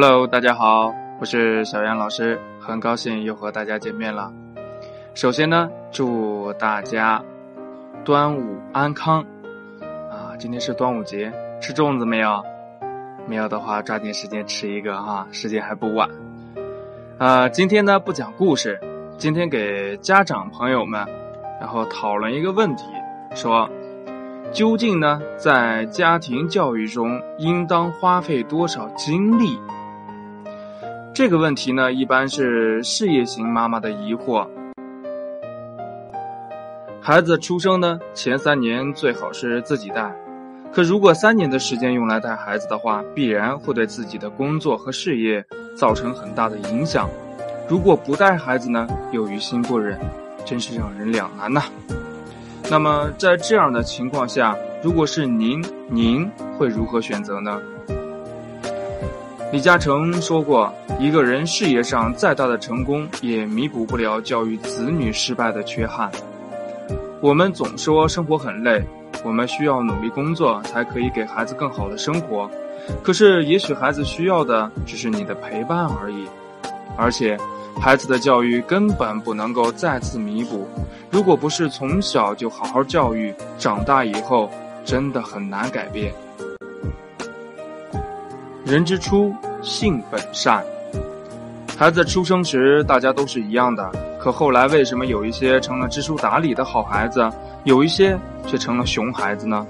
Hello，大家好，我是小杨老师，很高兴又和大家见面了。首先呢，祝大家端午安康啊！今天是端午节，吃粽子没有？没有的话，抓紧时间吃一个啊，时间还不晚。啊，今天呢不讲故事，今天给家长朋友们，然后讨论一个问题，说究竟呢在家庭教育中应当花费多少精力？这个问题呢，一般是事业型妈妈的疑惑。孩子出生呢前三年最好是自己带，可如果三年的时间用来带孩子的话，必然会对自己的工作和事业造成很大的影响。如果不带孩子呢，又于心不忍，真是让人两难呐。那么在这样的情况下，如果是您，您会如何选择呢？李嘉诚说过：“一个人事业上再大的成功，也弥补不了教育子女失败的缺憾。”我们总说生活很累，我们需要努力工作才可以给孩子更好的生活。可是，也许孩子需要的只是你的陪伴而已。而且，孩子的教育根本不能够再次弥补。如果不是从小就好好教育，长大以后真的很难改变。人之初，性本善。孩子出生时，大家都是一样的。可后来，为什么有一些成了知书达理的好孩子，有一些却成了熊孩子呢？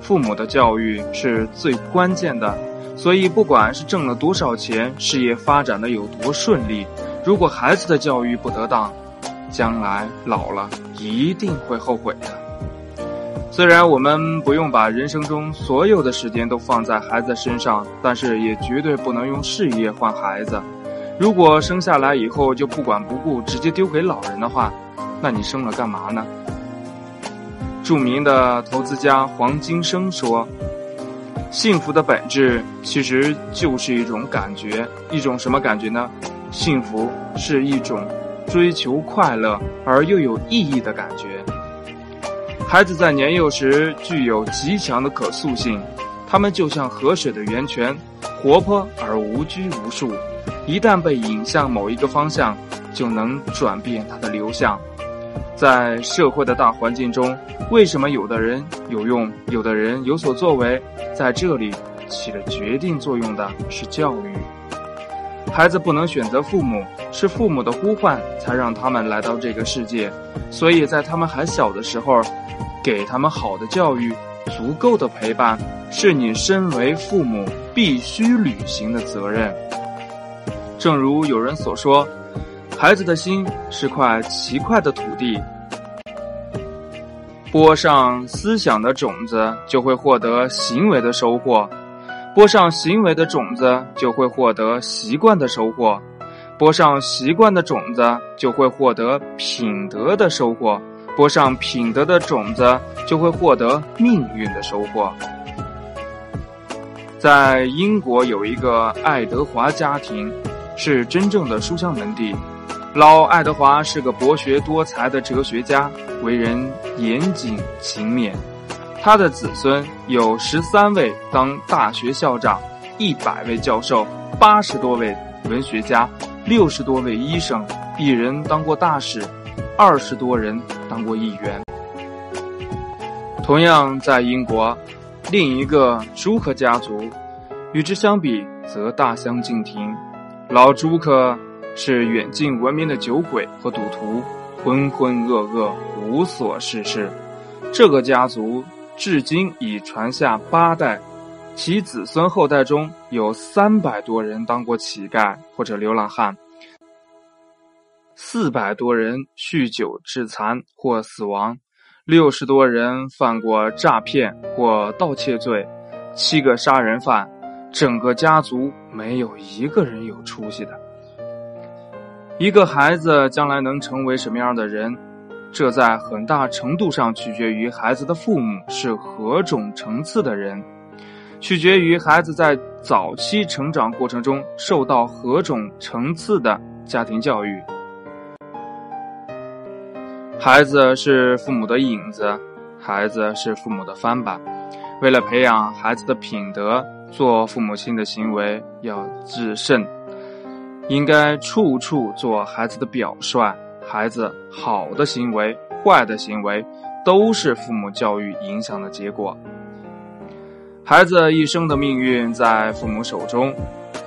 父母的教育是最关键的。所以，不管是挣了多少钱，事业发展的有多顺利，如果孩子的教育不得当，将来老了一定会后悔的。虽然我们不用把人生中所有的时间都放在孩子身上，但是也绝对不能用事业换孩子。如果生下来以后就不管不顾，直接丢给老人的话，那你生了干嘛呢？著名的投资家黄金生说：“幸福的本质其实就是一种感觉，一种什么感觉呢？幸福是一种追求快乐而又有意义的感觉。”孩子在年幼时具有极强的可塑性，他们就像河水的源泉，活泼而无拘无束。一旦被引向某一个方向，就能转变它的流向。在社会的大环境中，为什么有的人有用，有的人有所作为？在这里起了决定作用的是教育。孩子不能选择父母，是父母的呼唤才让他们来到这个世界。所以在他们还小的时候。给他们好的教育，足够的陪伴，是你身为父母必须履行的责任。正如有人所说，孩子的心是块奇怪的土地，播上思想的种子，就会获得行为的收获；播上行为的种子，就会获得习惯的收获；播上习惯的种子，就会获得品德的收获。播上品德的种子，就会获得命运的收获。在英国有一个爱德华家庭，是真正的书香门第。老爱德华是个博学多才的哲学家，为人严谨勤勉。他的子孙有十三位当大学校长，一百位教授，八十多位文学家，六十多位医生，一人当过大使。二十多人当过议员。同样在英国，另一个朱克家族，与之相比则大相径庭。老朱克是远近闻名的酒鬼和赌徒，浑浑噩噩，无所事事。这个家族至今已传下八代，其子孙后代中有三百多人当过乞丐或者流浪汉。四百多人酗酒致残或死亡，六十多人犯过诈骗或盗窃罪，七个杀人犯，整个家族没有一个人有出息的。一个孩子将来能成为什么样的人，这在很大程度上取决于孩子的父母是何种层次的人，取决于孩子在早期成长过程中受到何种层次的家庭教育。孩子是父母的影子，孩子是父母的翻版。为了培养孩子的品德，做父母亲的行为要自慎，应该处处做孩子的表率。孩子好的行为、坏的行为，都是父母教育影响的结果。孩子一生的命运在父母手中，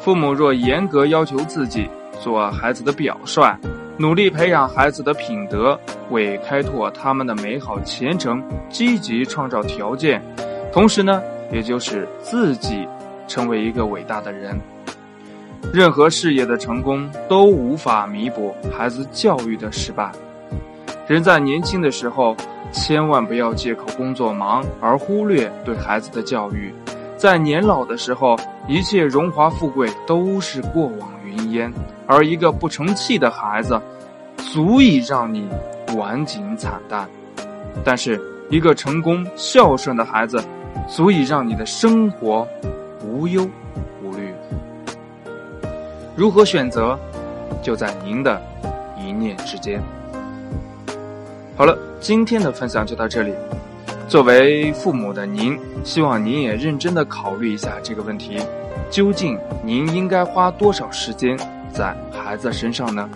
父母若严格要求自己，做孩子的表率，努力培养孩子的品德，为开拓他们的美好前程积极创造条件。同时呢，也就是自己成为一个伟大的人。任何事业的成功都无法弥补孩子教育的失败。人在年轻的时候，千万不要借口工作忙而忽略对孩子的教育。在年老的时候，一切荣华富贵都是过往云烟，而一个不成器的孩子，足以让你晚景惨淡。但是，一个成功孝顺的孩子。足以让你的生活无忧无虑。如何选择，就在您的一念之间。好了，今天的分享就到这里。作为父母的您，希望您也认真的考虑一下这个问题：究竟您应该花多少时间在孩子身上呢？